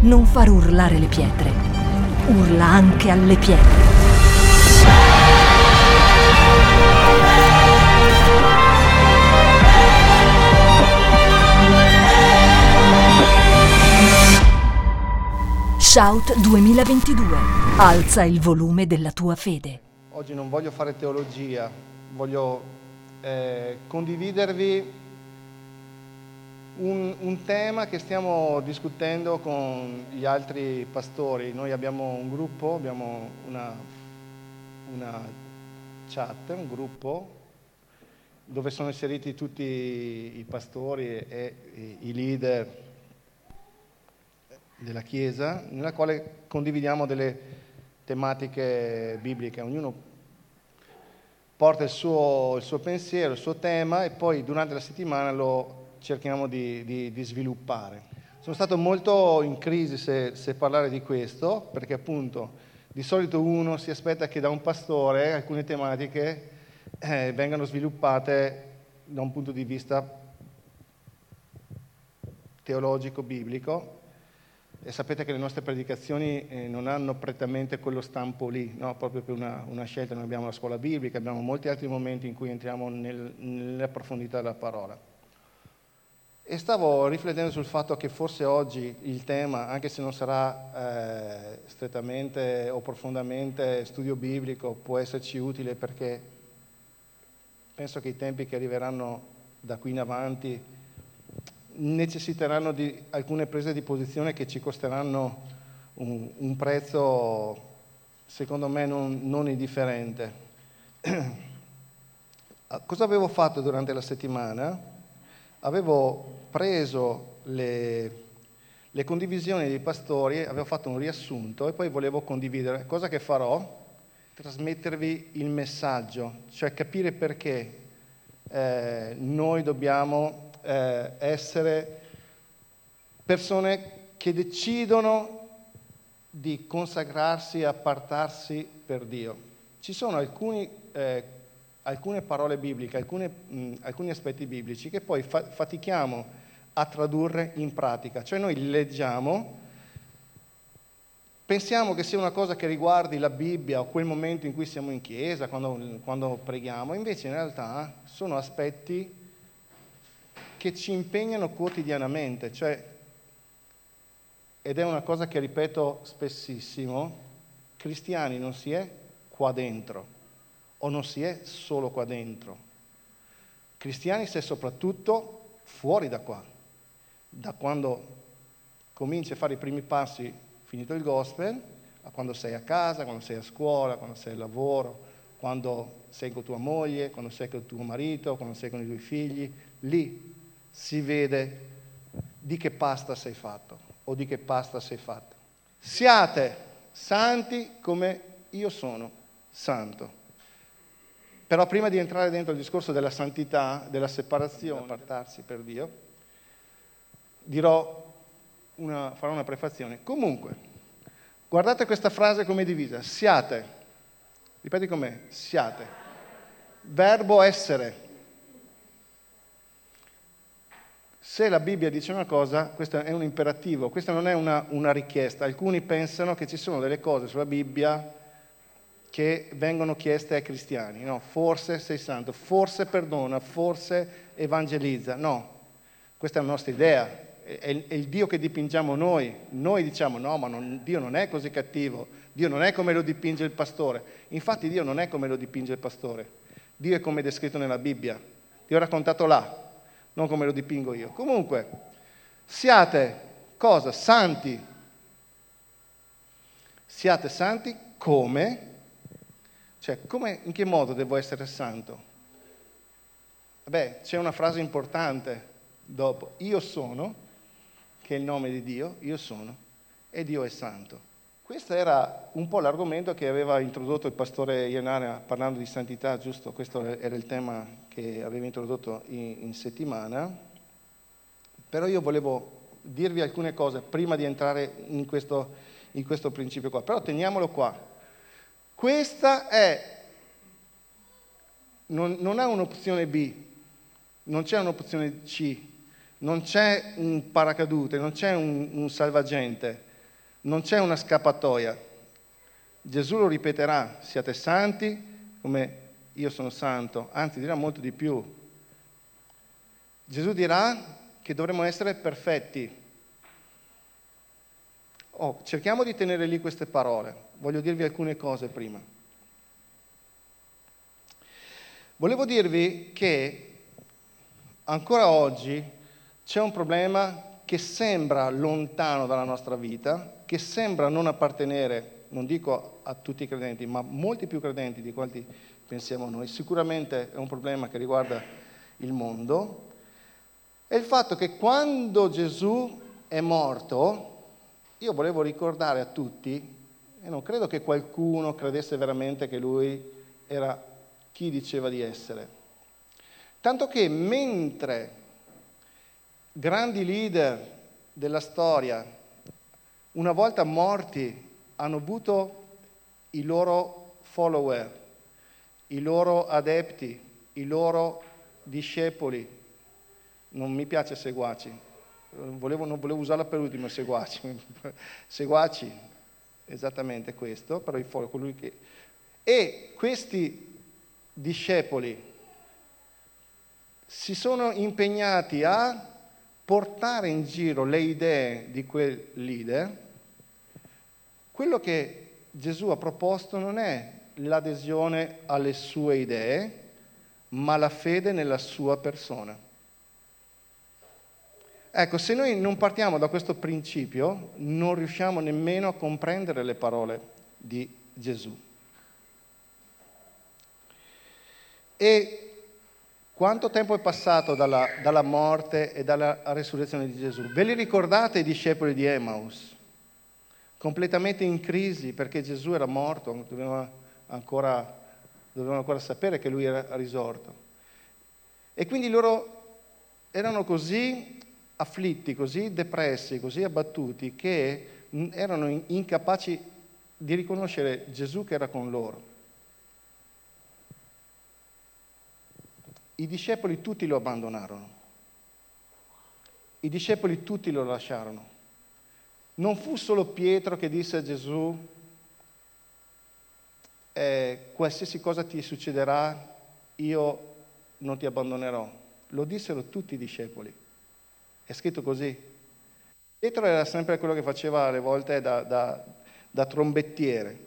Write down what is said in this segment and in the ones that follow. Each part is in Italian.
Non far urlare le pietre. Urla anche alle pietre. Shout 2022. Alza il volume della tua fede. Oggi non voglio fare teologia, voglio eh, condividervi un, un, tema che stiamo discutendo con gli altri pastori. Noi abbiamo un gruppo, abbiamo una, una chat, un gruppo dove sono inseriti tutti i pastori e, e i leader della Chiesa, nella quale condividiamo delle tematiche bibliche. Ognuno porta il suo, il suo pensiero, il suo tema e poi durante la settimana lo cerchiamo di, di, di sviluppare. Sono stato molto in crisi se, se parlare di questo, perché appunto di solito uno si aspetta che da un pastore alcune tematiche eh, vengano sviluppate da un punto di vista teologico, biblico, e sapete che le nostre predicazioni eh, non hanno prettamente quello stampo lì, no? proprio per una, una, scelta. Noi abbiamo la scuola biblica, abbiamo molti altri momenti in cui entriamo nel, nella profondità della parola. E stavo riflettendo sul fatto che forse oggi il tema, anche se non sarà eh, strettamente o profondamente studio biblico, può esserci utile perché penso che i tempi che arriveranno da qui in avanti necessiteranno di alcune prese di posizione che ci costeranno un, un prezzo, secondo me, non, non indifferente. Cosa avevo fatto durante la settimana? avevo preso le, le condivisioni dei pastori, avevo fatto un riassunto e poi volevo condividere. Cosa che farò? Trasmettervi il messaggio, cioè capire perché eh, noi dobbiamo eh, essere persone che decidono di consacrarsi e appartarsi per Dio. Ci sono alcuni eh, alcune parole bibliche, alcune, mh, alcuni aspetti biblici che poi fa- fatichiamo a tradurre in pratica. Cioè noi leggiamo, pensiamo che sia una cosa che riguardi la Bibbia o quel momento in cui siamo in chiesa, quando, quando preghiamo, invece in realtà sono aspetti che ci impegnano quotidianamente, cioè, ed è una cosa che ripeto spessissimo, cristiani non si è qua dentro o non si è solo qua dentro. Cristiani si è soprattutto fuori da qua, da quando cominci a fare i primi passi finito il gospel, a quando sei a casa, quando sei a scuola, quando sei al lavoro, quando sei con tua moglie, quando sei con tuo marito, quando sei con i tuoi figli, lì si vede di che pasta sei fatto o di che pasta sei fatta. Siate santi come io sono santo. Però prima di entrare dentro il discorso della santità, della separazione, appartarsi per Dio, dirò una, farò una prefazione. Comunque, guardate questa frase come divisa. Siate, ripeti com'è, siate. Verbo essere. Se la Bibbia dice una cosa, questo è un imperativo, questa non è una, una richiesta. Alcuni pensano che ci sono delle cose sulla Bibbia che vengono chieste ai cristiani. No, forse sei santo, forse perdona, forse evangelizza. No, questa è la nostra idea, è il, Dio che dipingiamo noi. Noi diciamo no, ma non, Dio non è così cattivo, Dio non è come lo dipinge il pastore. Infatti Dio non è come lo dipinge il pastore, Dio è come è descritto nella Bibbia. Dio è raccontato là, non come lo dipingo io. Comunque, siate cosa? Santi. Siate santi come cioè, come, in che modo devo essere santo? Beh, c'è una frase importante dopo. Io sono, che è il nome di Dio, io sono, e Dio è santo. Questo era un po' l'argomento che aveva introdotto il pastore Ianara parlando di santità, giusto? Questo era il tema che aveva introdotto in, in settimana. Però io volevo dirvi alcune cose prima di entrare in questo, in questo principio qua. Però teniamolo qua. Questa è, non, non ha un'opzione B, non c'è un'opzione C, non c'è un paracadute, non c'è un, un salvagente. Non c'è una scappatoia. Gesù lo ripeterà, siate santi come io sono santo, anzi dirà molto di più. Gesù dirà che dovremmo essere perfetti. Oh, cerchiamo di tenere lì queste parole. Voglio dirvi alcune cose prima. Volevo dirvi che ancora oggi c'è un problema che sembra lontano dalla nostra vita, che sembra non appartenere, non dico a tutti i credenti, ma molti più credenti di quanti pensiamo noi. Sicuramente è un problema che riguarda il mondo, è il fatto che quando Gesù è morto, io volevo ricordare a tutti, e non credo che qualcuno credesse veramente che lui era chi diceva di essere, tanto che mentre grandi leader della storia, una volta morti, hanno avuto i loro follower, i loro adepti, i loro discepoli, non mi piace seguaci, volevo, non volevo usarla per ultimo seguaci, seguaci, esattamente questo, però il colui che... E questi discepoli si sono impegnati a portare in giro le idee di quel leader, quello che Gesù ha proposto non è l'adesione alle sue idee, ma la fede nella sua persona. Ecco, se noi non partiamo da questo principio, non riusciamo nemmeno a comprendere le parole di Gesù. E quanto tempo è passato dalla, dalla morte e dalla resurrezione di Gesù? Ve li ricordate i discepoli di Emmaus? Completamente in crisi perché Gesù era morto, dovevano ancora, dovevano ancora sapere che lui era risorto. E quindi loro erano così afflitti, così depressi, così abbattuti, che erano incapaci di riconoscere Gesù che era con loro. I discepoli tutti lo abbandonarono. I discepoli tutti lo lasciarono. Non fu solo Pietro che disse a Gesù, eh, qualsiasi cosa ti succederà, io non ti abbandonerò. Lo dissero tutti i discepoli. È scritto così. Pietro era sempre quello che faceva alle volte da, da, da trombettiere.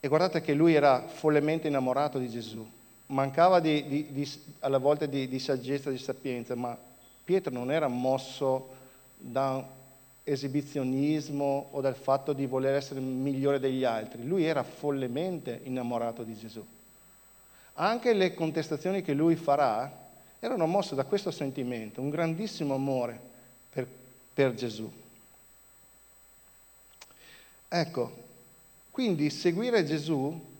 E guardate che lui era follemente innamorato di Gesù. Mancava di, di, di, alla volte di, saggezza, di sapienza, ma Pietro non era mosso da esibizionismo o dal fatto di voler essere migliore degli altri. Lui era follemente innamorato di Gesù. Anche le contestazioni che lui farà erano mosse da questo sentimento, un grandissimo amore per, per Gesù. Ecco, quindi seguire Gesù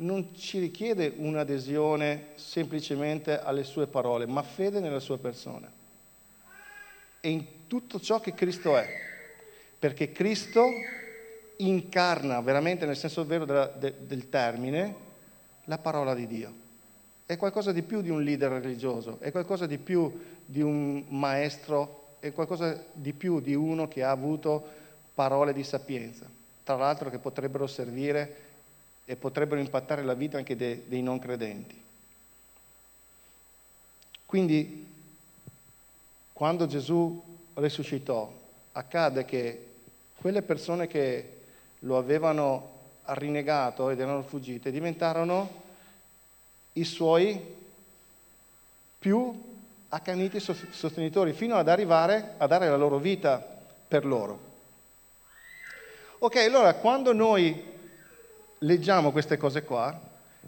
non ci richiede un'adesione semplicemente alle sue parole, ma fede nella sua persona. E in tutto ciò che Cristo è, perché Cristo incarna veramente nel senso vero della, de, del termine la parola di Dio. È qualcosa di più di un leader religioso, è qualcosa di più di un maestro, è qualcosa di più di uno che ha avuto parole di sapienza, tra l'altro che potrebbero servire e potrebbero impattare la vita anche dei, dei non credenti. Quindi, quando Gesù risuscitò, accade che quelle persone che lo avevano rinnegato ed erano fuggite diventarono i suoi più accaniti sostenitori, fino ad arrivare a dare la loro vita per loro. Ok, allora quando noi leggiamo queste cose qua,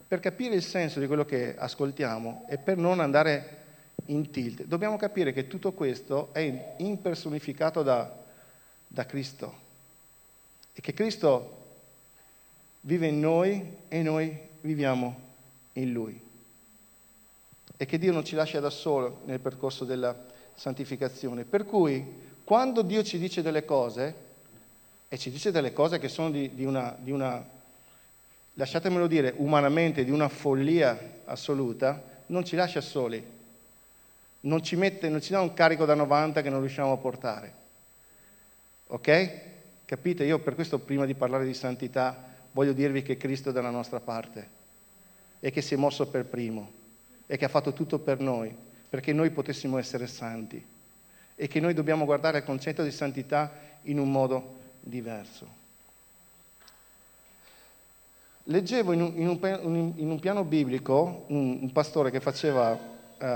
per capire il senso di quello che ascoltiamo e per non andare in tilt, dobbiamo capire che tutto questo è impersonificato da, da Cristo e che Cristo vive in noi e noi viviamo in Lui. E che Dio non ci lascia da solo nel percorso della santificazione. Per cui, quando Dio ci dice delle cose, e ci dice delle cose che sono di, di, una, di una, lasciatemelo dire, umanamente, di una follia assoluta, non ci lascia soli. Non ci, mette, non ci dà un carico da 90 che non riusciamo a portare. Ok? Capite? Io per questo prima di parlare di santità voglio dirvi che Cristo è dalla nostra parte e che si è mosso per primo e che ha fatto tutto per noi, perché noi potessimo essere santi e che noi dobbiamo guardare al concetto di santità in un modo diverso. Leggevo in un, in un, in un piano biblico un, un, pastore che faceva uh,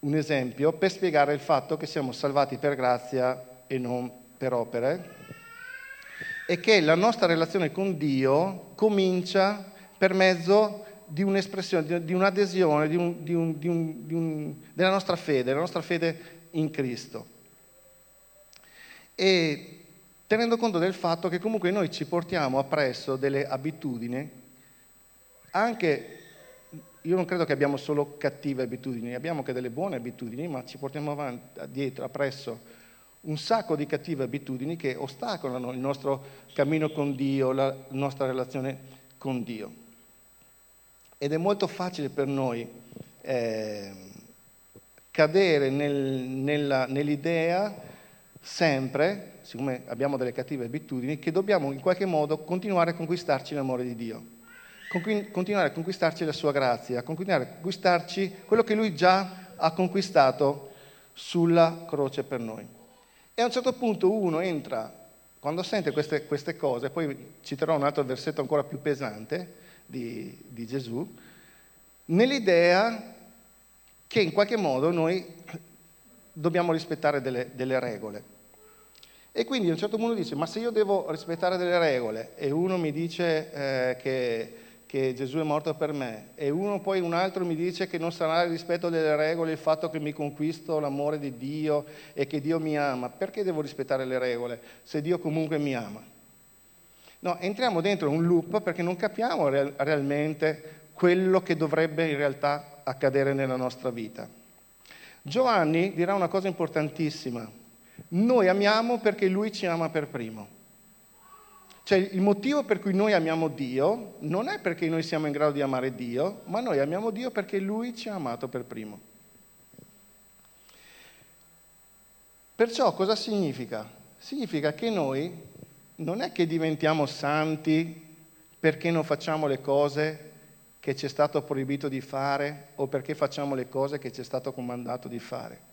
un esempio per spiegare il fatto che siamo salvati per grazia e non per opere e che la nostra relazione con Dio comincia per mezzo di un'espressione, di un'adesione di un, di un, della nostra fede, della nostra fede in Cristo. E tenendo conto del fatto che comunque noi ci portiamo appresso delle abitudini, anche, io non credo che abbiamo solo cattive abitudini, abbiamo anche delle buone abitudini, ma ci portiamo avanti, dietro, appresso un sacco di cattive abitudini che ostacolano il nostro cammino con Dio, la nostra relazione con Dio. Ed è molto facile per noi eh, cadere nel, nella, nell'idea sempre, siccome abbiamo delle cattive abitudini, che dobbiamo in qualche modo continuare a conquistarci l'amore di Dio, continuare a conquistarci la sua grazia, continuare a conquistarci quello che Lui già ha conquistato sulla croce per noi. E a un certo punto uno entra, quando sente queste, queste cose, poi citerò un altro versetto ancora più pesante di, di Gesù, nell'idea che in qualche modo noi dobbiamo rispettare delle, delle regole. E quindi a un certo punto dice, ma se io devo rispettare delle regole e uno mi dice eh, che, che, Gesù è morto per me e uno poi un altro mi dice che non sarà il rispetto delle regole il fatto che mi conquisto l'amore di Dio e che Dio mi ama, perché devo rispettare le regole se Dio comunque mi ama? No, entriamo dentro un loop perché non capiamo real- realmente quello che dovrebbe in realtà accadere nella nostra vita. Giovanni dirà una cosa importantissima. Noi amiamo perché lui ci ama per primo. Cioè il motivo per cui noi amiamo Dio non è perché noi siamo in grado di amare Dio, ma noi amiamo Dio perché lui ci ha amato per primo. Perciò cosa significa? Significa che noi non è che diventiamo santi perché non facciamo le cose che ci è stato proibito di fare o perché facciamo le cose che ci è stato comandato di fare.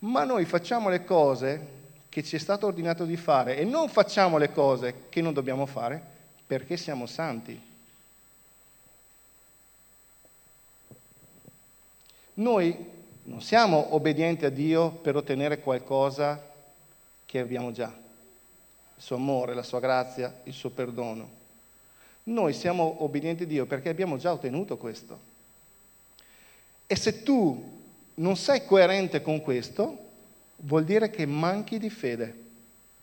Ma noi facciamo le cose che ci è stato ordinato di fare e non facciamo le cose che non dobbiamo fare perché siamo santi. Noi non siamo obbedienti a Dio per ottenere qualcosa che abbiamo già, il suo amore, la sua grazia, il suo perdono. Noi siamo obbedienti a Dio perché abbiamo già ottenuto questo. E se tu non sei coerente con questo, vuol dire che manchi di fede.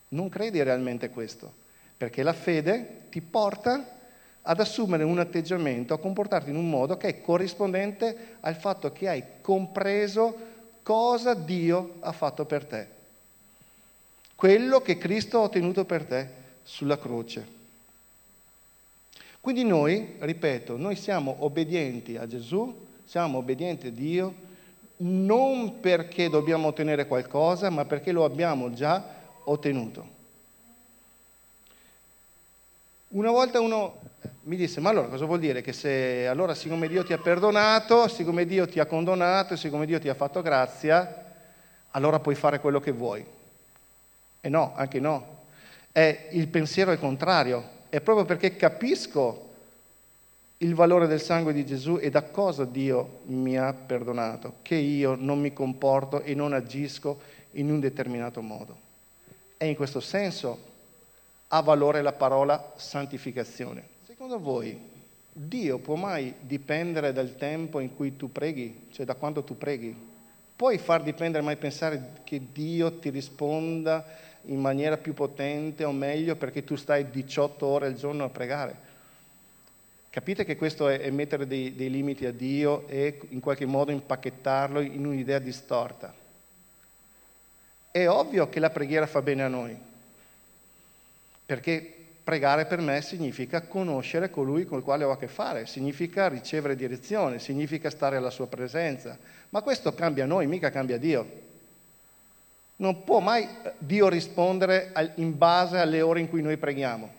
Non credi realmente questo, perché la fede ti porta ad assumere un atteggiamento, a comportarti in un modo che è corrispondente al fatto che hai compreso cosa Dio ha fatto per te. Quello che Cristo ha ottenuto per te sulla croce. Quindi noi, ripeto, noi siamo obbedienti a Gesù, siamo obbedienti a Dio, non perché dobbiamo ottenere qualcosa, ma perché lo abbiamo già ottenuto. Una volta uno mi disse, ma allora cosa vuol dire? Che se allora siccome Dio ti ha perdonato, siccome Dio ti ha condonato, siccome Dio ti ha fatto grazia, allora puoi fare quello che vuoi. E no, anche no. È il pensiero è contrario è proprio perché capisco il valore del sangue di Gesù e da cosa Dio mi ha perdonato, che io non mi comporto e non agisco in un determinato modo. E in questo senso ha valore la parola santificazione. Secondo voi Dio può mai dipendere dal tempo in cui tu preghi, cioè da quando tu preghi? Puoi far dipendere mai pensare che Dio ti risponda in maniera più potente o meglio perché tu stai 18 ore al giorno a pregare. Capite che questo è, mettere dei, dei limiti a Dio e in qualche modo impacchettarlo in un'idea distorta. È ovvio che la preghiera fa bene a noi, perché pregare per me significa conoscere colui con il quale ho a che fare, significa ricevere direzione, significa stare alla sua presenza. Ma questo cambia noi, mica cambia Dio. Non può mai Dio rispondere in base alle ore in cui noi preghiamo.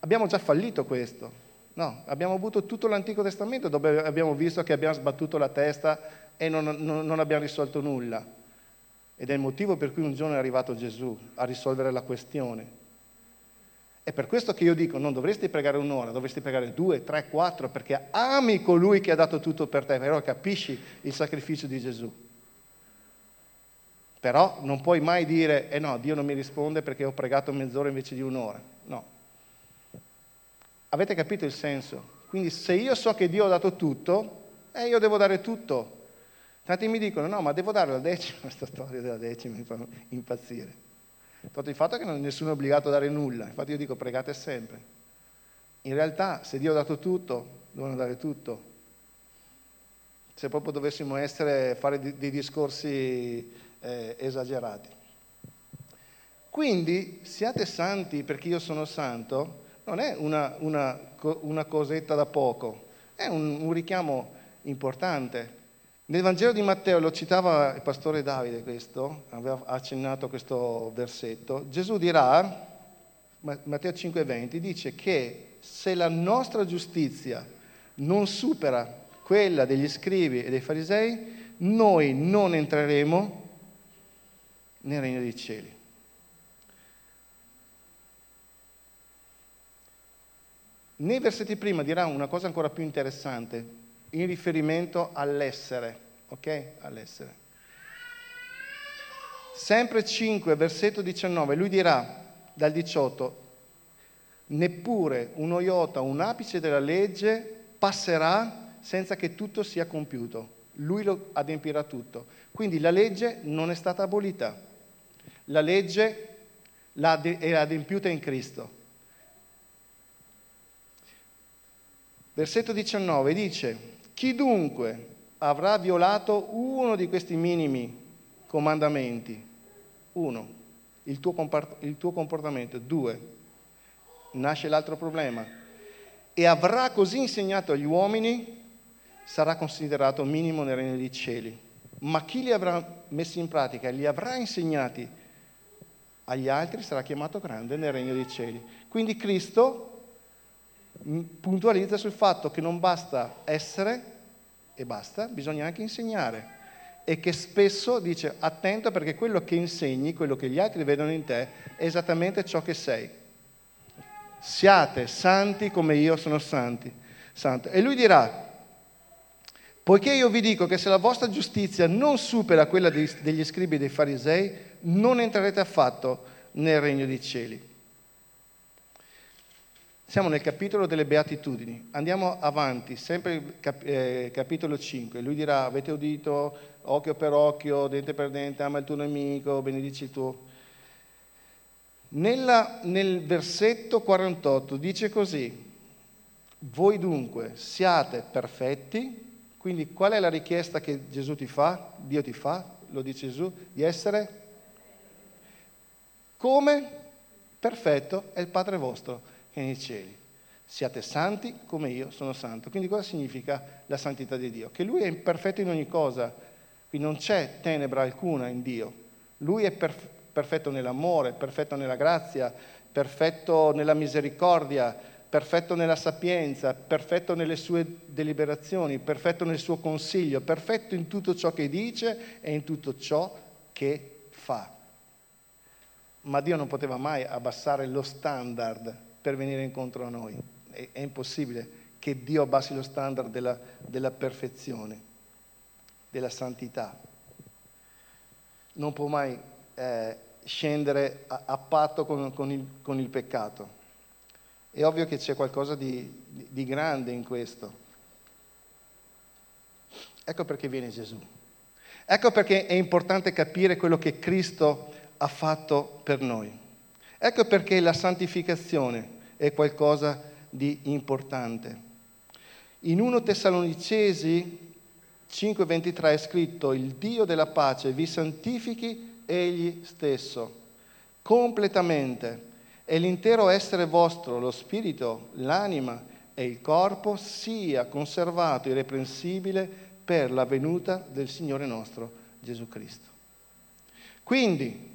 Abbiamo già fallito questo. No, abbiamo avuto tutto l'Antico Testamento dove abbiamo visto che abbiamo sbattuto la testa e non, non, non abbiamo risolto nulla. Ed è il motivo per cui un giorno è arrivato Gesù a risolvere la questione. È per questo che io dico, non dovresti pregare un'ora, dovresti pregare due, tre, quattro, perché ami colui che ha dato tutto per te, però capisci il sacrificio di Gesù. Però non puoi mai dire, eh no, Dio non mi risponde perché ho pregato mezz'ora invece di un'ora. No. Avete capito il senso? Quindi se io so che Dio ha dato tutto, eh, io devo dare tutto. Tanti mi dicono, no, ma devo dare la decima, questa storia della decima mi fa impazzire. Tanto il fatto è che nessuno è obbligato a dare nulla, infatti io dico pregate sempre. In realtà se Dio ha dato tutto, devono dare tutto. Se proprio dovessimo essere, fare dei discorsi eh, esagerati. Quindi siate santi perché io sono santo, non è una, una, una cosetta da poco, è un, un richiamo importante. Nel Vangelo di Matteo, lo citava il pastore Davide questo, aveva accennato questo versetto, Gesù dirà, Matteo 5,20, dice che se la nostra giustizia non supera quella degli scrivi e dei farisei, noi non entreremo nel regno dei cieli. Nei versetti prima dirà una cosa ancora più interessante, in riferimento all'essere, ok? All'essere. Sempre 5, versetto 19, lui dirà dal 18, neppure uno iota, un apice della legge passerà senza che tutto sia compiuto. Lui lo adempirà tutto. Quindi la legge non è stata abolita. La legge è adempiuta in Cristo. Versetto 19 dice, chi dunque avrà violato uno di questi minimi comandamenti? Uno, il tuo, compart- il tuo comportamento. Due, nasce l'altro problema. E avrà così insegnato agli uomini, sarà considerato minimo nel regno dei cieli. Ma chi li avrà messi in pratica, li avrà insegnati agli altri, sarà chiamato grande nel regno dei cieli. Quindi Cristo puntualizza sul fatto che non basta essere e basta, bisogna anche insegnare. E che spesso dice attento perché quello che insegni, quello che gli altri vedono in te, è esattamente ciò che sei. Siate santi come io sono santi. Santo. E lui dirà, poiché io vi dico che se la vostra giustizia non supera quella degli scribi e dei farisei, non entrerete affatto nel regno dei cieli. Siamo nel capitolo delle beatitudini. Andiamo avanti, sempre cap- eh, capitolo 5. Lui dirà, avete udito, occhio per occhio, dente per dente, ama il tuo nemico, benedici il tuo. Nella, nel versetto 48 dice così, voi dunque siate perfetti, quindi qual è la richiesta che Gesù ti fa, Dio ti fa, lo dice Gesù, di essere come perfetto è il Padre vostro che nei cieli. Siate santi come io sono santo. Quindi cosa significa la santità di Dio? Che Lui è perfetto in ogni cosa, quindi non c'è tenebra alcuna in Dio. Lui è perf- perfetto nell'amore, perfetto nella grazia, perfetto nella misericordia, perfetto nella sapienza, perfetto nelle sue deliberazioni, perfetto nel suo consiglio, perfetto in tutto ciò che dice e in tutto ciò che fa. Ma Dio non poteva mai abbassare lo standard per venire incontro a noi. È, è impossibile che Dio abbassi lo standard della, della perfezione, della santità. Non può mai eh, scendere a, a patto con, con, il, con, il, peccato. È ovvio che c'è qualcosa di, di, di grande in questo. Ecco perché viene Gesù. Ecco perché è importante capire quello che Cristo ha fatto per noi. Ecco perché la santificazione è qualcosa di importante. In 1 Tessalonicesi 5:23 è scritto, il Dio della pace vi santifichi egli stesso, completamente, e l'intero essere vostro, lo spirito, l'anima e il corpo sia conservato irreprensibile per la venuta del Signore nostro Gesù Cristo. Quindi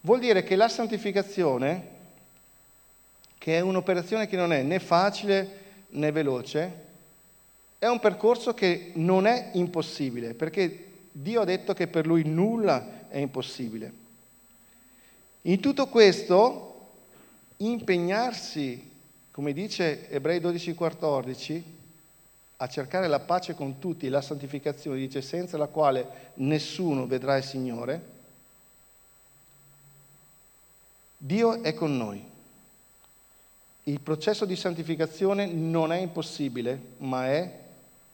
vuol dire che la santificazione, che è un'operazione che non è né facile né veloce, è un percorso che non è impossibile, perché Dio ha detto che per lui nulla è impossibile. In tutto questo, impegnarsi, come dice Ebrei 12,14, a cercare la pace con tutti la santificazione, dice senza la quale nessuno vedrà il Signore, Dio è con noi. Il processo di santificazione non è impossibile, ma è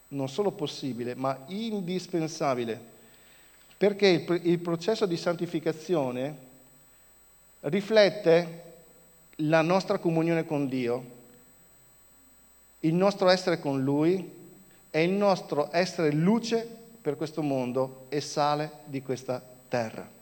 non solo possibile, ma indispensabile, perché il, processo di santificazione riflette la nostra comunione con Dio, il nostro essere con Lui e il nostro essere luce per questo mondo e sale di questa terra.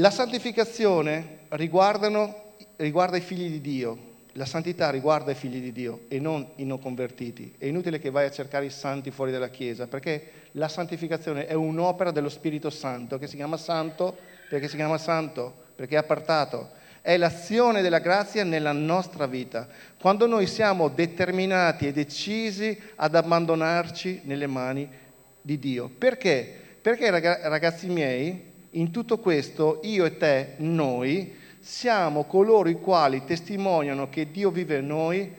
La santificazione riguarda i figli di Dio, la santità riguarda i figli di Dio e non i non convertiti. È inutile che vai a cercare i santi fuori dalla Chiesa, perché la santificazione è un'opera dello Spirito Santo, che si chiama santo perché si chiama santo, perché è appartato. È l'azione della grazia nella nostra vita, quando noi siamo determinati e decisi ad abbandonarci nelle mani di Dio. Perché? Perché ragazzi miei, in tutto questo io e te, noi, siamo coloro i quali testimoniano che Dio vive in noi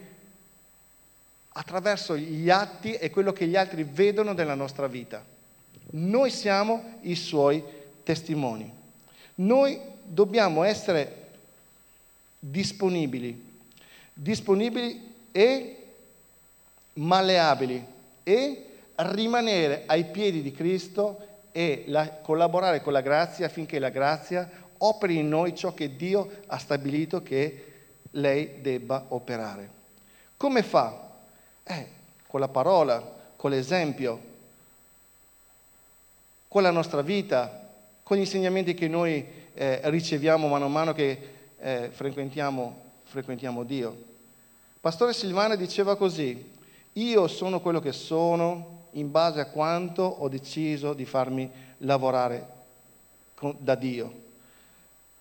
attraverso gli atti e quello che gli altri vedono della nostra vita. Noi siamo i suoi testimoni. Noi dobbiamo essere disponibili, disponibili e malleabili e rimanere ai piedi di Cristo e la, collaborare con la grazia affinché la grazia operi in noi ciò che Dio ha stabilito che lei debba operare. Come fa? Eh, con la parola, con l'esempio, con la nostra vita, con gli insegnamenti che noi eh, riceviamo mano a mano che eh, frequentiamo, frequentiamo Dio. Pastore Silvana diceva così, io sono quello che sono in base a quanto ho deciso di farmi lavorare con, da Dio.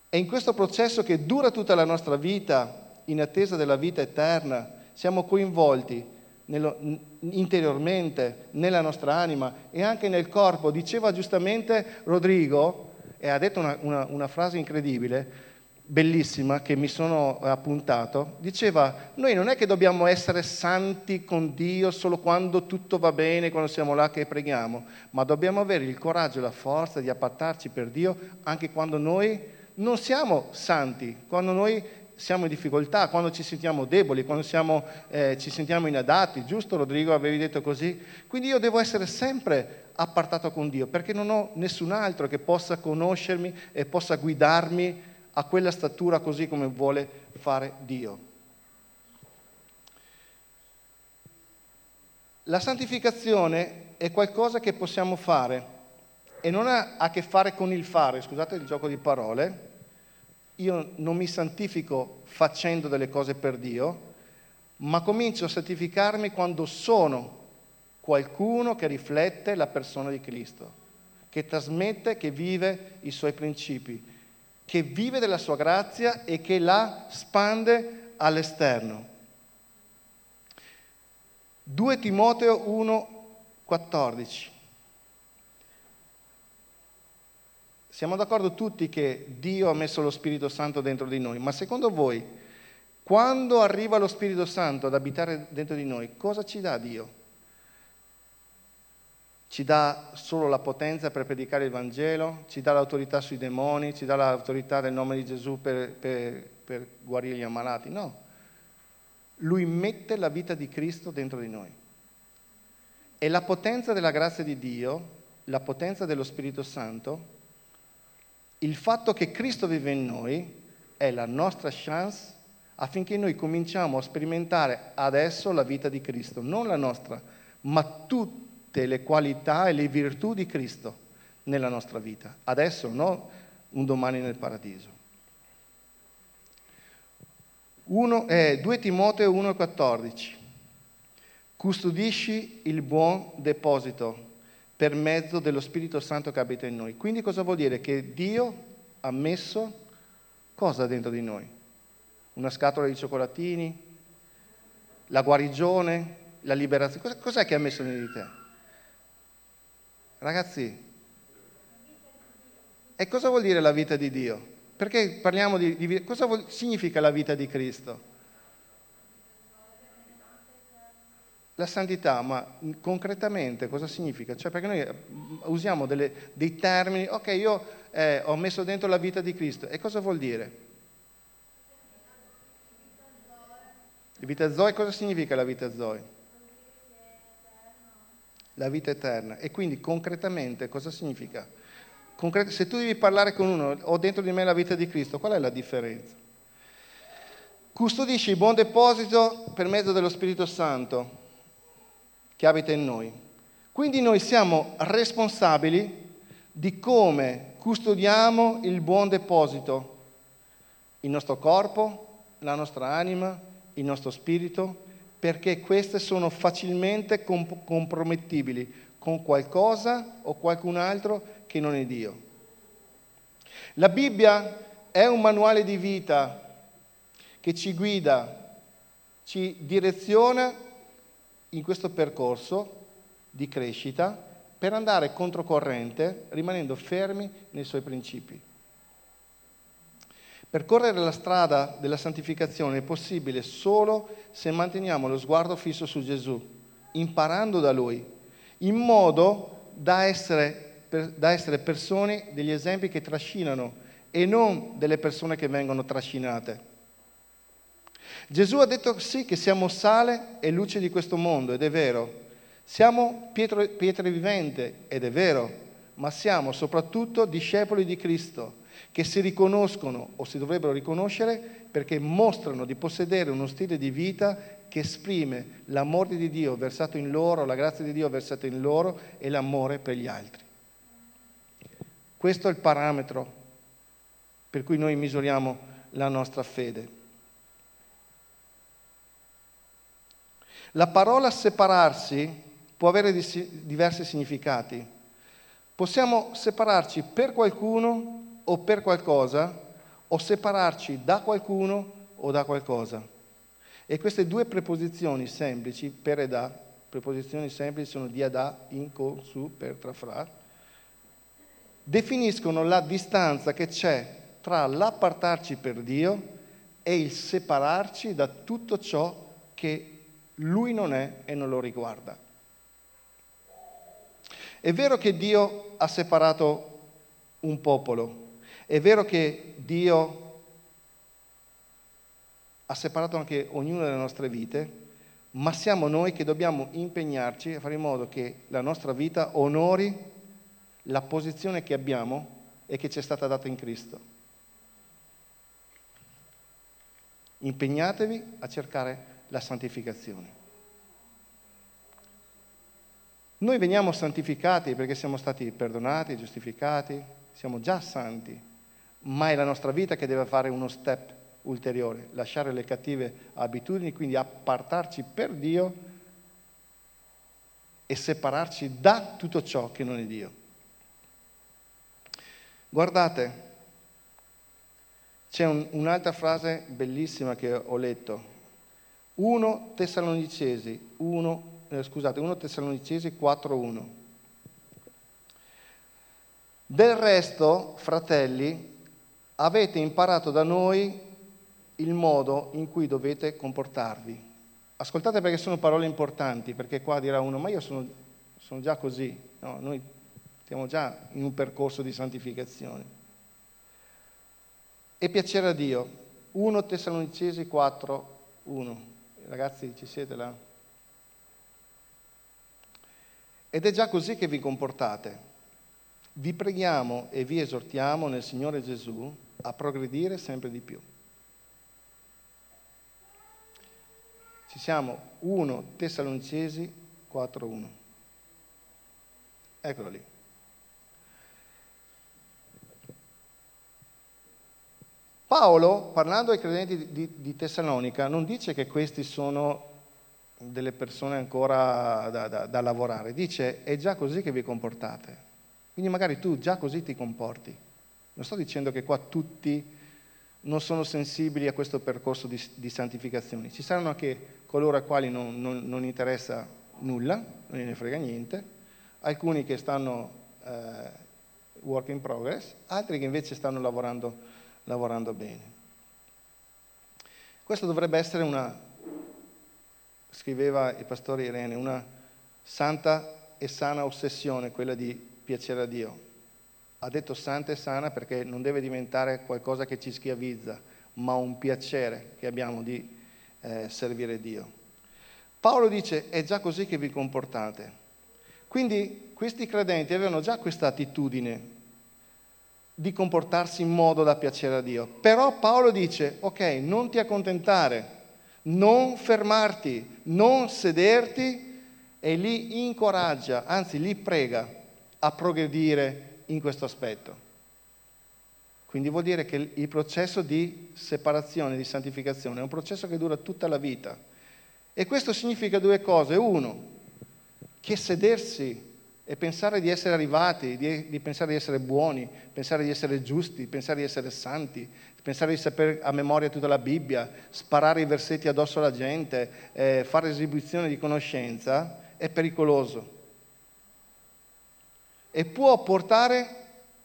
E in questo processo che dura tutta la nostra vita, in attesa della vita eterna, siamo coinvolti nello, interiormente, nella nostra anima e anche nel corpo. Diceva giustamente Rodrigo, e ha detto una, una, una frase incredibile, bellissima, che mi sono appuntato, diceva, noi non è che dobbiamo essere santi con Dio solo quando tutto va bene, quando siamo là che preghiamo, ma dobbiamo avere il coraggio e la forza di appartarci per Dio anche quando noi non siamo santi, quando noi siamo in difficoltà, quando ci sentiamo deboli, quando siamo, eh, ci sentiamo inadatti, giusto Rodrigo avevi detto così? Quindi io devo essere sempre appartato con Dio perché non ho nessun altro che possa conoscermi e possa guidarmi a quella statura così come vuole fare Dio. La santificazione è qualcosa che possiamo fare e non ha a che fare con il fare, scusate il gioco di parole, io non mi santifico facendo delle cose per Dio, ma comincio a santificarmi quando sono qualcuno che riflette la persona di Cristo, che trasmette, che vive i suoi principi, che vive della sua grazia e che la spande all'esterno. 2 Timoteo 1, 14. Siamo d'accordo tutti che Dio ha messo lo Spirito Santo dentro di noi, ma secondo voi, quando arriva lo Spirito Santo ad abitare dentro di noi, cosa ci dà Dio? Ci dà solo la potenza per predicare il Vangelo, ci dà l'autorità sui demoni, ci dà l'autorità del nome di Gesù per, per, per guarire gli ammalati? No. Lui mette la vita di Cristo dentro di noi. E la potenza della grazia di Dio, la potenza dello Spirito Santo, il fatto che Cristo vive in noi è la nostra chance affinché noi cominciamo a sperimentare adesso la vita di Cristo, non la nostra, ma tutte le qualità e le virtù di Cristo nella nostra vita, adesso, non un domani nel paradiso. 1, eh, 2 Timoteo 1,14 custodisci il buon deposito per mezzo dello Spirito Santo che abita in noi. Quindi cosa vuol dire? Che Dio ha messo cosa dentro di noi? Una scatola di cioccolatini? La guarigione? La liberazione? Cos'è che ha messo dentro di te? Ragazzi, e cosa vuol dire la vita di Dio? Perché parliamo di, di cosa vuol, significa la vita di Cristo? La santità, ma concretamente cosa significa? Cioè perché noi usiamo delle, dei termini, ok, io eh, ho messo dentro la vita di Cristo, e cosa vuol dire? La vita Zoe, cosa significa la vita Zoe? La vita eterna. E quindi concretamente cosa significa? Concret- se tu devi parlare con uno, ho dentro di me la vita di Cristo, qual è la differenza? Custodisci il buon deposito per mezzo dello Spirito Santo che abita in noi. Quindi noi siamo responsabili di come custodiamo il buon deposito, il nostro corpo, la nostra anima, il nostro spirito, perché queste sono facilmente comp- compromettibili con qualcosa o qualcun altro che non è Dio. La Bibbia è un manuale di vita che ci guida, ci direziona in questo percorso di crescita per andare controcorrente rimanendo fermi nei suoi principi. Percorrere la strada della santificazione è possibile solo se manteniamo lo sguardo fisso su Gesù, imparando da Lui, in modo da essere, da essere persone degli esempi che trascinano e non delle persone che vengono trascinate. Gesù ha detto sì che siamo sale e luce di questo mondo ed è vero. Siamo pietre, pietre vivente ed è vero, ma siamo soprattutto discepoli di Cristo che si riconoscono o si dovrebbero riconoscere perché mostrano di possedere uno stile di vita che esprime l'amore di Dio versato in loro, la grazia di Dio versata in loro e l'amore per gli altri. Questo è il parametro per cui noi misuriamo la nostra fede. La parola separarsi può avere diversi significati. Possiamo separarci per qualcuno o per qualcosa, o separarci da qualcuno o da qualcosa. E queste due preposizioni semplici, per e da, preposizioni semplici sono dia da, in, con, su, per, tra, fra, definiscono la distanza che c'è tra l'appartarci per Dio e il separarci da tutto ciò che lui non è e non lo riguarda. È vero che Dio ha separato un popolo, è vero che Dio ha separato anche ognuna delle nostre vite, ma siamo noi che dobbiamo impegnarci a fare in modo che la nostra vita onori la posizione che abbiamo e che ci è stata data in Cristo. Impegnatevi a cercare la santificazione. Noi veniamo santificati perché siamo stati perdonati, giustificati, siamo già santi, ma è la nostra vita che deve fare uno step ulteriore, lasciare le cattive abitudini, quindi appartarci per Dio e separarci da tutto ciò che non è Dio. Guardate, c'è un, un'altra frase bellissima che ho letto, 1 Tessalonicesi 1, eh, scusate, 1 Tessalonicesi 4.1. Del resto, fratelli, avete imparato da noi il modo in cui dovete comportarvi. Ascoltate perché sono parole importanti, perché qua dirà uno, ma io sono, sono già così. No, noi stiamo già in un percorso di santificazione. E piacere a Dio. 1 Tessalonicesi 4, 1. Ragazzi, ci siete là? Ed è già così che vi comportate. Vi preghiamo e vi esortiamo nel Signore Gesù a progredire sempre di più. Ci siamo 1 Tessalonicesi 4.1. Eccolo lì. Paolo, parlando ai credenti di, di, Tessalonica, non dice che questi sono delle persone ancora da, da, da lavorare, dice è già così che vi comportate. Quindi magari tu già così ti comporti. Non sto dicendo che qua tutti non sono sensibili a questo percorso di, di santificazione. Ci saranno anche coloro ai quali non, non, non, interessa nulla, non gliene frega niente, alcuni che stanno eh, work in progress, altri che invece stanno lavorando, lavorando bene. Questo dovrebbe essere una, scriveva il pastore Irene, una santa e sana ossessione, quella di piacere a Dio. Ha detto santa e sana perché non deve diventare qualcosa che ci schiavizza, ma un piacere che abbiamo di eh, servire Dio. Paolo dice è già così che vi comportate. Quindi questi credenti avevano già questa attitudine di comportarsi in modo da piacere a Dio. Però Paolo dice, ok, non ti accontentare, non fermarti, non sederti e li incoraggia, anzi li prega a progredire in questo aspetto. Quindi vuol dire che il processo di separazione, di santificazione è un processo che dura tutta la vita. E questo significa due cose. Uno, che sedersi e pensare di essere arrivati, di, di, pensare di essere buoni, pensare di essere giusti, pensare di essere santi, pensare di sapere a memoria tutta la Bibbia, sparare i versetti addosso alla gente, eh, fare esibizione di conoscenza, è pericoloso. E può portare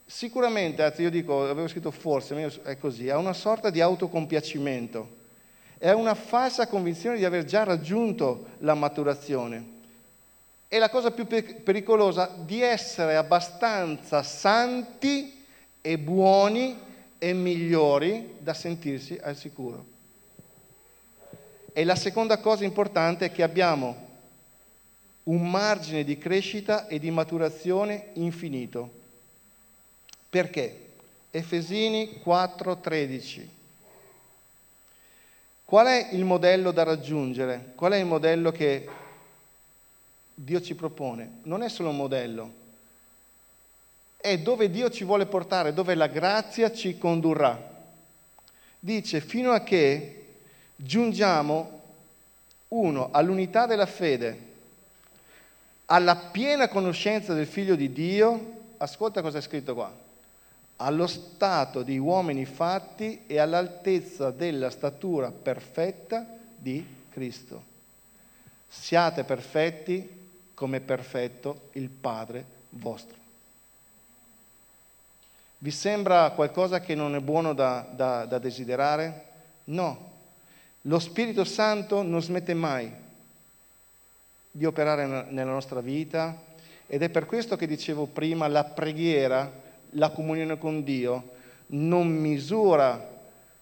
Sicuramente, anzi io dico, avevo scritto forse, è così, a una sorta di autocompiacimento, è una falsa convinzione di aver già raggiunto la maturazione. E la cosa più pericolosa, di essere abbastanza santi e buoni e migliori da sentirsi al sicuro. E la seconda cosa importante è che abbiamo un margine di crescita e di maturazione infinito perché? Efesini 4:13. Qual è il modello da raggiungere? Qual è il modello che Dio ci propone? Non è solo un modello, è dove Dio ci vuole portare, dove la grazia ci condurrà. Dice fino a che giungiamo, uno, all'unità della fede, alla piena conoscenza del Figlio di Dio, ascolta cosa è scritto qua, allo stato di uomini fatti e all'altezza della statura perfetta di Cristo. Siate perfetti come perfetto il Padre vostro. Vi sembra qualcosa che non è buono da, da, da desiderare? No. Lo Spirito Santo non smette mai di operare nella nostra vita ed è per questo che dicevo prima la preghiera la comunione con Dio non misura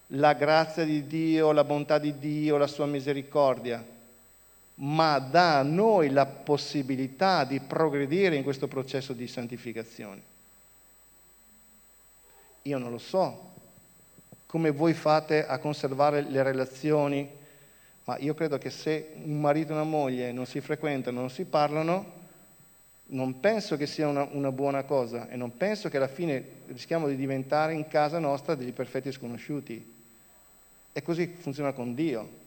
la grazia di Dio, la bontà di Dio, la sua misericordia, ma dà a noi la possibilità di progredire in questo processo di santificazione. Io non lo so come voi fate a conservare le relazioni, ma io credo che se un marito e una moglie non si frequentano, non si parlano, non penso che sia una, una, buona cosa e non penso che alla fine rischiamo di diventare in casa nostra degli perfetti sconosciuti. E così funziona con Dio.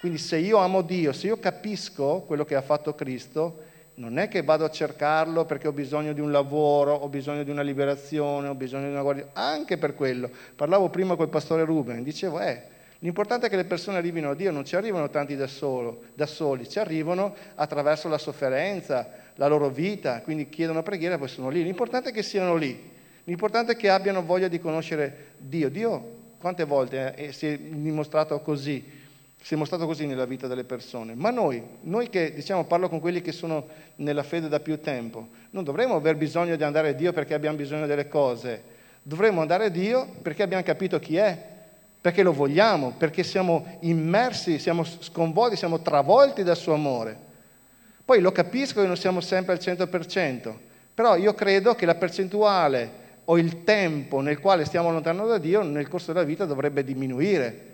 Quindi se io amo Dio, se io capisco quello che ha fatto Cristo, non è che vado a cercarlo perché ho bisogno di un lavoro, ho bisogno di una liberazione, ho bisogno di una guardia, anche per quello. Parlavo prima col pastore Ruben, dicevo, eh, L'importante è che le persone arrivino a Dio, non ci arrivano tanti da, solo, da soli, ci arrivano attraverso la sofferenza, la loro vita, quindi chiedono preghiera e poi sono lì. L'importante è che siano lì, l'importante è che abbiano voglia di conoscere Dio. Dio quante volte eh, si è dimostrato così, si è mostrato così nella vita delle persone. Ma noi, noi che diciamo parlo con quelli che sono nella fede da più tempo, non dovremmo aver bisogno di andare a Dio perché abbiamo bisogno delle cose, dovremmo andare a Dio perché abbiamo capito chi è, perché lo vogliamo, perché siamo immersi, siamo sconvolti, siamo travolti dal suo amore. Poi lo capisco che non siamo sempre al 100%, però io credo che la percentuale o il tempo nel quale stiamo lontano da Dio nel corso della vita dovrebbe diminuire.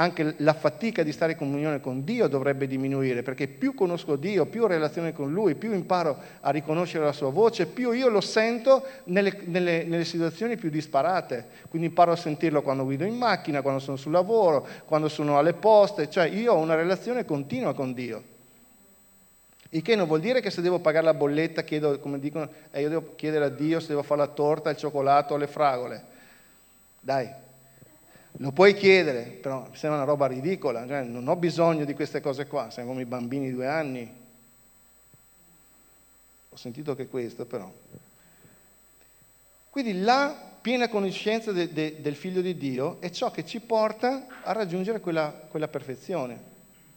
Anche la fatica di stare in comunione con Dio dovrebbe diminuire, perché più conosco Dio, più ho relazione con Lui, più imparo a riconoscere la sua voce, più io lo sento nelle, nelle, nelle situazioni più disparate. Quindi imparo a sentirlo quando guido in macchina, quando sono sul lavoro, quando sono alle poste, cioè io ho una relazione continua con Dio. Il che non vuol dire che se devo pagare la bolletta, chiedo, come dicono, eh, io devo chiedere a Dio se devo fare la torta, il cioccolato le fragole. Dai, lo puoi chiedere, però sembra una roba ridicola, cioè, non ho bisogno di queste cose qua, siamo come i bambini di due anni. Ho sentito che questo però. Quindi la piena conoscenza de, de, del figlio di Dio è ciò che ci porta a raggiungere quella, quella perfezione.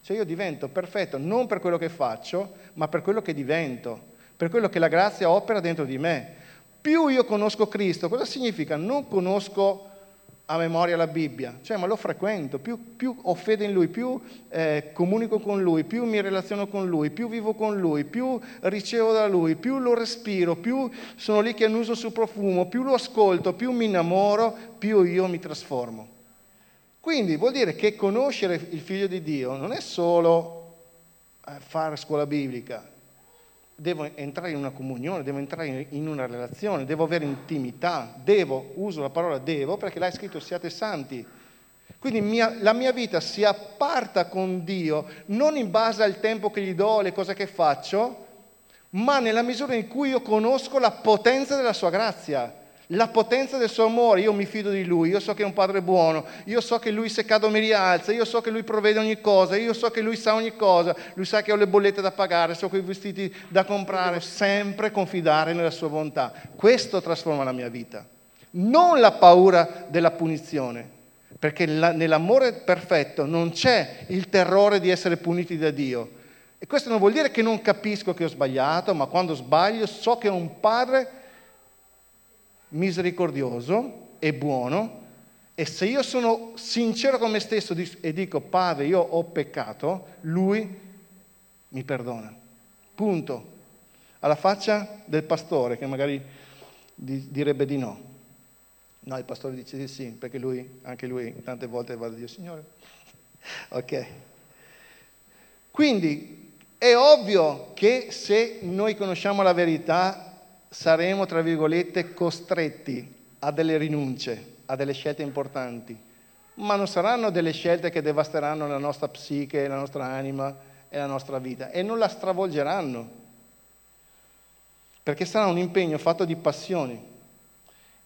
Cioè io divento perfetto non per quello che faccio, ma per quello che divento, per quello che la grazia opera dentro di me. Più io conosco Cristo, cosa significa? Non conosco a memoria la Bibbia, cioè ma lo frequento, più, più ho fede in Lui, più eh, comunico con Lui, più mi relaziono con Lui, più vivo con Lui, più ricevo da Lui, più lo respiro, più sono lì che annuso sul profumo, più lo ascolto, più mi innamoro, più io mi trasformo. Quindi vuol dire che conoscere il Figlio di Dio non è solo eh, fare scuola biblica, devo entrare in una comunione, devo entrare in una relazione, devo avere intimità, devo, uso la parola devo perché l'hai scritto siate santi. Quindi mia, la mia vita si apparta con Dio non in base al tempo che gli do, le cose che faccio, ma nella misura in cui io conosco la potenza della sua grazia la potenza del suo amore, io mi fido di lui, io so che è un padre buono, io so che lui se cado mi rialza, io so che lui provvede ogni cosa, io so che lui sa ogni cosa, lui sa che ho le bollette da pagare, so che ho i vestiti da comprare, sempre confidare nella sua bontà. Questo trasforma la mia vita, non la paura della punizione, perché nell'amore perfetto non c'è il terrore di essere puniti da Dio. E questo non vuol dire che non capisco che ho sbagliato, ma quando sbaglio so che ho un padre misericordioso e buono e se io sono sincero con me stesso e dico Padre io ho peccato, lui mi perdona. Punto. Alla faccia del pastore che magari direbbe di no. No, il pastore dice di sì, perché lui, anche lui tante volte va a Dio, Signore. ok. Quindi è ovvio che se noi conosciamo la verità saremo, tra virgolette, costretti a delle rinunce, a delle scelte importanti, ma non saranno delle scelte che devasteranno la nostra psiche, la nostra anima e la nostra vita e non la stravolgeranno, perché sarà un impegno fatto di passioni.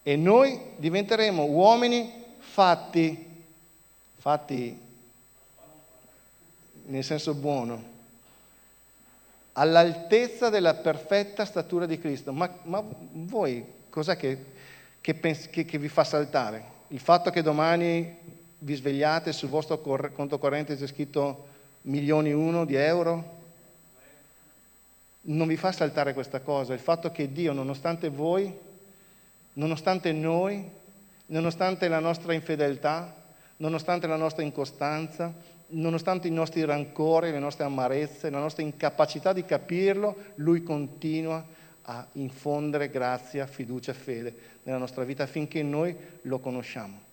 E noi diventeremo uomini fatti, fatti nel senso buono, all'altezza della perfetta statura di Cristo. Ma, ma voi cos'è che, che, pens- che, che, vi fa saltare? Il fatto che domani vi svegliate sul vostro cor- conto corrente c'è scritto milioni uno di euro? Non vi fa saltare questa cosa, il fatto che Dio, nonostante voi, nonostante noi, nonostante la nostra infedeltà, nonostante la nostra incostanza, nonostante i nostri rancori, le nostre amarezze, la nostra incapacità di capirlo, Lui continua a infondere grazia, fiducia e fede nella nostra vita affinché noi lo conosciamo.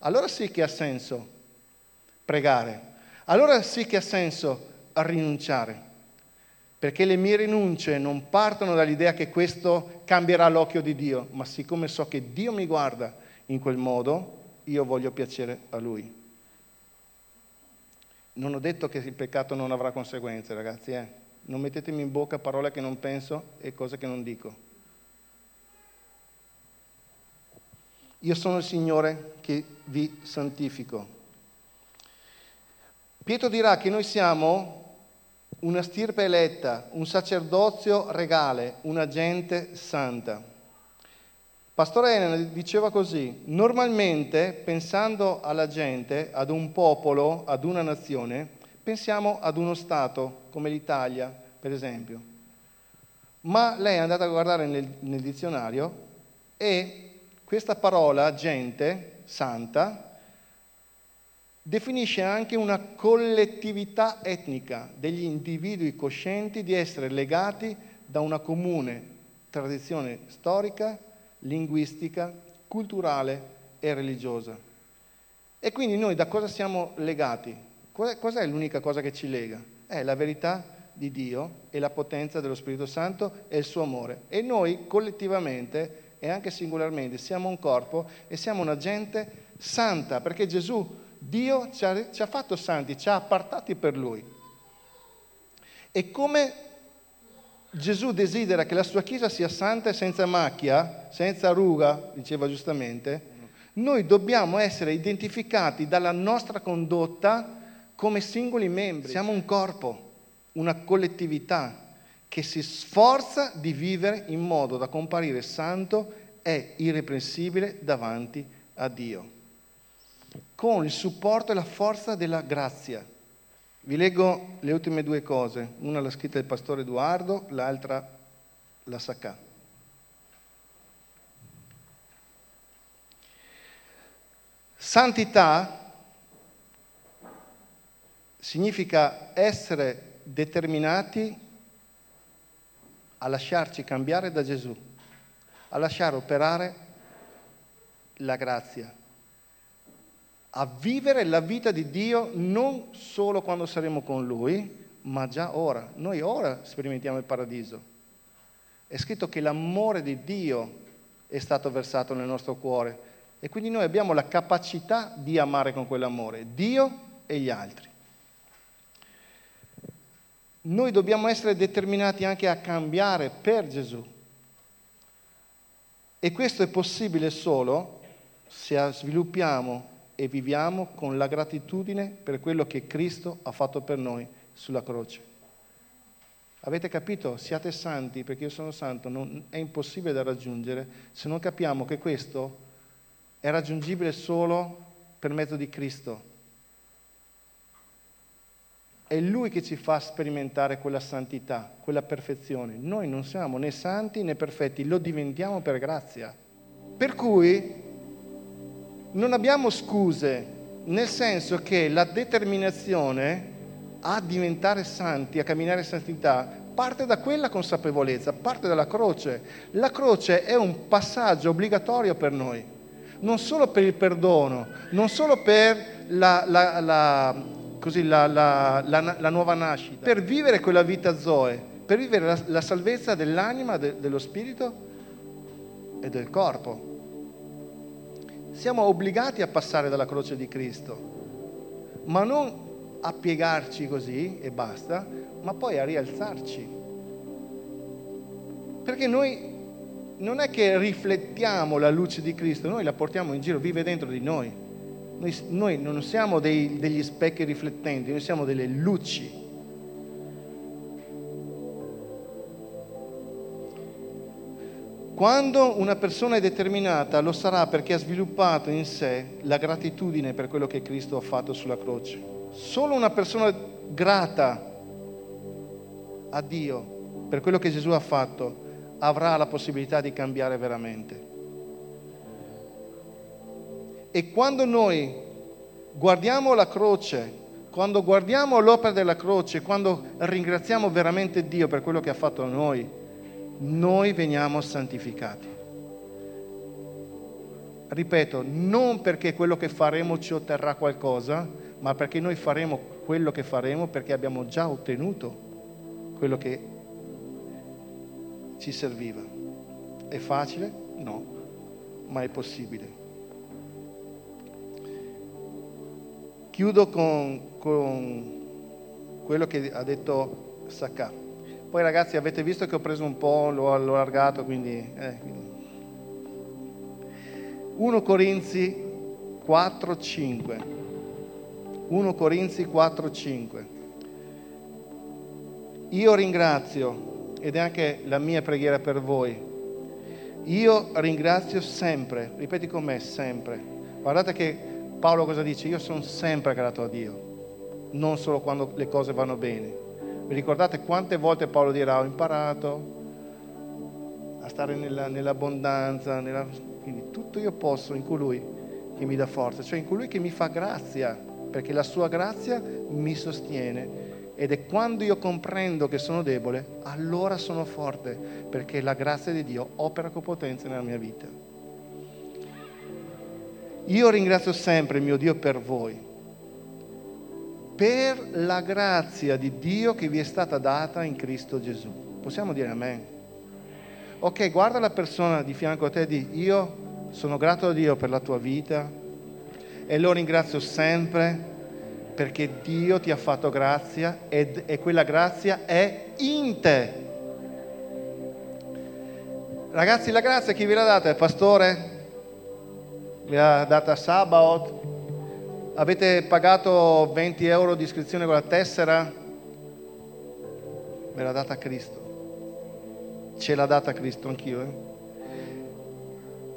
Allora sì che ha senso pregare, allora sì che ha senso rinunciare, perché le mie rinunce non partono dall'idea che questo cambierà l'occhio di Dio, ma siccome so che Dio mi guarda in quel modo, io voglio piacere a Lui. Non ho detto che il peccato non avrà conseguenze, ragazzi, eh? Non mettetemi in bocca parole che non penso e cose che non dico. Io sono il Signore che vi santifico. Pietro dirà che noi siamo una stirpe eletta, un sacerdozio regale, una gente santa. Pastore Elena diceva così, normalmente pensando alla gente, ad un popolo, ad una nazione, pensiamo ad uno Stato come l'Italia, per esempio. Ma lei è andata a guardare nel, nel dizionario e questa parola, gente, santa, definisce anche una collettività etnica degli individui coscienti di essere legati da una comune tradizione storica, linguistica, culturale e religiosa. E quindi noi da cosa siamo legati? Cos'è l'unica cosa che ci lega? È la verità di Dio e la potenza dello Spirito Santo e il suo amore. E noi collettivamente e anche singolarmente siamo un corpo e siamo una gente santa, perché Gesù, Dio ci ha, ci ha fatto santi, ci ha appartati per Lui. E come Gesù desidera che la sua Chiesa sia santa e senza macchia, senza ruga, diceva giustamente, noi dobbiamo essere identificati dalla nostra condotta come singoli membri. Siamo un corpo una collettività che si sforza di vivere in modo da comparire santo e irreprensibile davanti a Dio, con il supporto e la forza della grazia. Vi leggo le ultime due cose, una l'ha scritta il pastore Edoardo, l'altra la Sacca. Santità significa essere determinati a lasciarci cambiare da Gesù, a lasciare operare la grazia, a vivere la vita di Dio non solo quando saremo con Lui, ma già ora. Noi ora sperimentiamo il paradiso. È scritto che l'amore di Dio è stato versato nel nostro cuore e quindi noi abbiamo la capacità di amare con quell'amore Dio e gli altri noi dobbiamo essere determinati anche a cambiare per Gesù. E questo è possibile solo se sviluppiamo e viviamo con la gratitudine per quello che Cristo ha fatto per noi sulla croce. Avete capito? Siate santi perché io sono santo, non, è impossibile da raggiungere se non capiamo che questo è raggiungibile solo per mezzo di Cristo. È Lui che ci fa sperimentare quella santità, quella perfezione. Noi non siamo né santi né perfetti, lo diventiamo per grazia. Per cui non abbiamo scuse, nel senso che la determinazione a diventare santi, a camminare in santità, parte da quella consapevolezza, parte dalla croce. La croce è un passaggio obbligatorio per noi, non solo per il perdono, non solo per la, la, la così la, nuova nascita, per vivere quella vita Zoe, per vivere la, salvezza dell'anima, de, dello spirito e del corpo. Siamo obbligati a passare dalla croce di Cristo, ma non a piegarci così e basta, ma poi a rialzarci. Perché noi non è che riflettiamo la luce di Cristo, noi la portiamo in giro, vive dentro di noi. Noi, noi non siamo dei, degli specchi riflettenti, noi siamo delle luci. Quando una persona è determinata lo sarà perché ha sviluppato in sé la gratitudine per quello che Cristo ha fatto sulla croce. Solo una persona grata a Dio per quello che Gesù ha fatto avrà la possibilità di cambiare veramente. E quando noi guardiamo la croce, quando guardiamo l'opera della croce, quando ringraziamo veramente Dio per quello che ha fatto a noi, noi veniamo santificati. Ripeto, non perché quello che faremo ci otterrà qualcosa, ma perché noi faremo quello che faremo perché abbiamo già ottenuto quello che ci serviva. È facile? No, ma è possibile. Chiudo con, con quello che ha detto Sacca. Poi ragazzi avete visto che ho preso un po', l'ho, allargato, quindi, eh, quindi. 1 Corinzi 4, 5. 1 Corinzi 4, 5. Io ringrazio, ed è anche la mia preghiera per voi, io ringrazio sempre, ripeti con me, sempre. Guardate che Paolo cosa dice? Io sono sempre grato a Dio, non solo quando le cose vanno bene. Vi ricordate quante volte Paolo dirà ho imparato a stare nella, nell'abbondanza, nella... quindi tutto io posso in colui che mi dà forza, cioè in colui che mi fa grazia, perché la sua grazia mi sostiene. Ed è quando io comprendo che sono debole, allora sono forte, perché la grazia di Dio opera con potenza nella mia vita. Io ringrazio sempre mio Dio per voi, per la grazia di Dio che vi è stata data in Cristo Gesù. Possiamo dire amen? Ok, guarda la persona di fianco a te e di io sono grato a Dio per la tua vita e lo ringrazio sempre perché Dio ti ha fatto grazia ed, e quella grazia è in te. Ragazzi, la grazia chi ve l'ha data? Il pastore? Ve l'ha data Sabaoth? Avete pagato 20 euro di iscrizione con la tessera? Ve l'ha data Cristo. Ce l'ha data Cristo anch'io. Eh?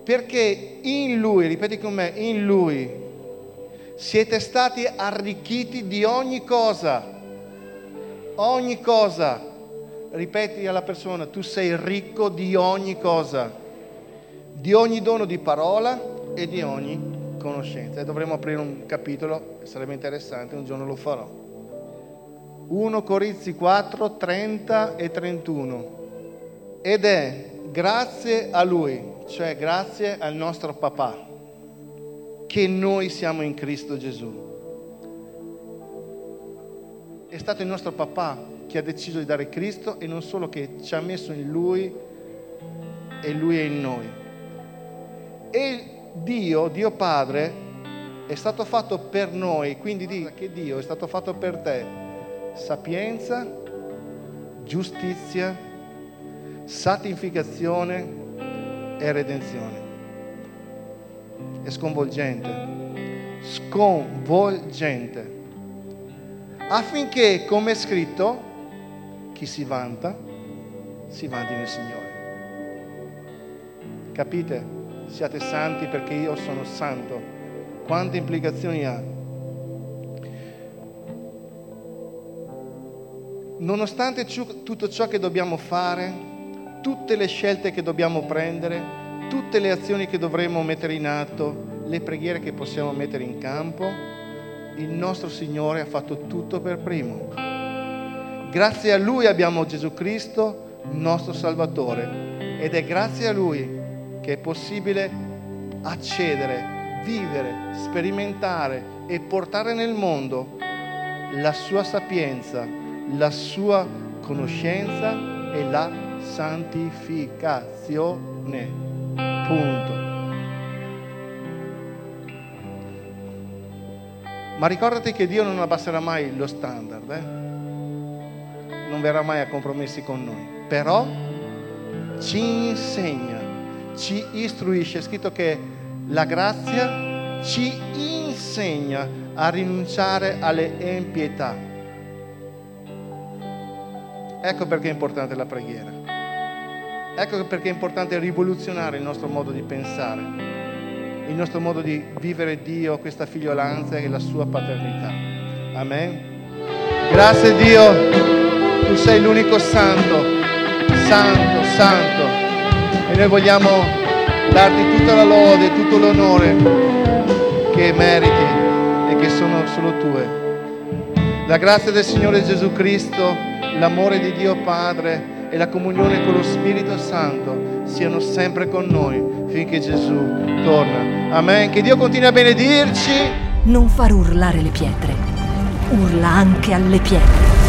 Perché in Lui, ripeti con me, in Lui siete stati arricchiti di ogni cosa. Ogni cosa. Ripeti alla persona, tu sei ricco di ogni cosa. Di ogni dono di parola e di ogni conoscenza. E dovremmo aprire un capitolo, sarebbe interessante, un giorno lo farò. 1 Corinzi 4, 30 e 31. Ed è grazie a Lui cioè grazie al nostro papà, che noi siamo in Cristo Gesù. È stato il nostro papà che ha deciso di dare Cristo e non solo che ci ha messo in Lui e Lui è in noi. E Dio, Dio Padre, è stato fatto per noi, quindi dica che Dio è stato fatto per te sapienza, giustizia, santificazione e redenzione. È sconvolgente, sconvolgente. Affinché, come è scritto, chi si vanta, si vanti nel Signore. Capite? Siate santi perché io sono santo. Quante implicazioni ha? Nonostante tutto ciò che dobbiamo fare, tutte le scelte che dobbiamo prendere, tutte le azioni che dovremo mettere in atto, le preghiere che possiamo mettere in campo, il nostro Signore ha fatto tutto per primo. Grazie a Lui abbiamo Gesù Cristo, nostro Salvatore, ed è grazie a Lui che è possibile accedere, vivere, sperimentare e portare nel mondo la sua sapienza, la sua conoscenza e la santificazione. Punto. Ma ricordati che Dio non abbasserà mai lo standard, eh? non verrà mai a compromessi con noi, però ci insegna, ci istruisce. È scritto che la grazia ci insegna a rinunciare alle impietà. Ecco perché è importante la preghiera. Ecco perché è importante rivoluzionare il nostro modo di pensare, il nostro modo di vivere Dio, questa figliolanza e la sua paternità. Amen. Grazie Dio, tu sei l'unico santo, santo, santo. E noi vogliamo darti tutta la lode, tutto l'onore che meriti e che sono solo tue. La grazia del Signore Gesù Cristo, l'amore di Dio Padre, e la comunione con lo Spirito Santo siano sempre con noi finché Gesù torna. Amen. Che Dio continui a benedirci. Non far urlare le pietre, urla anche alle pietre.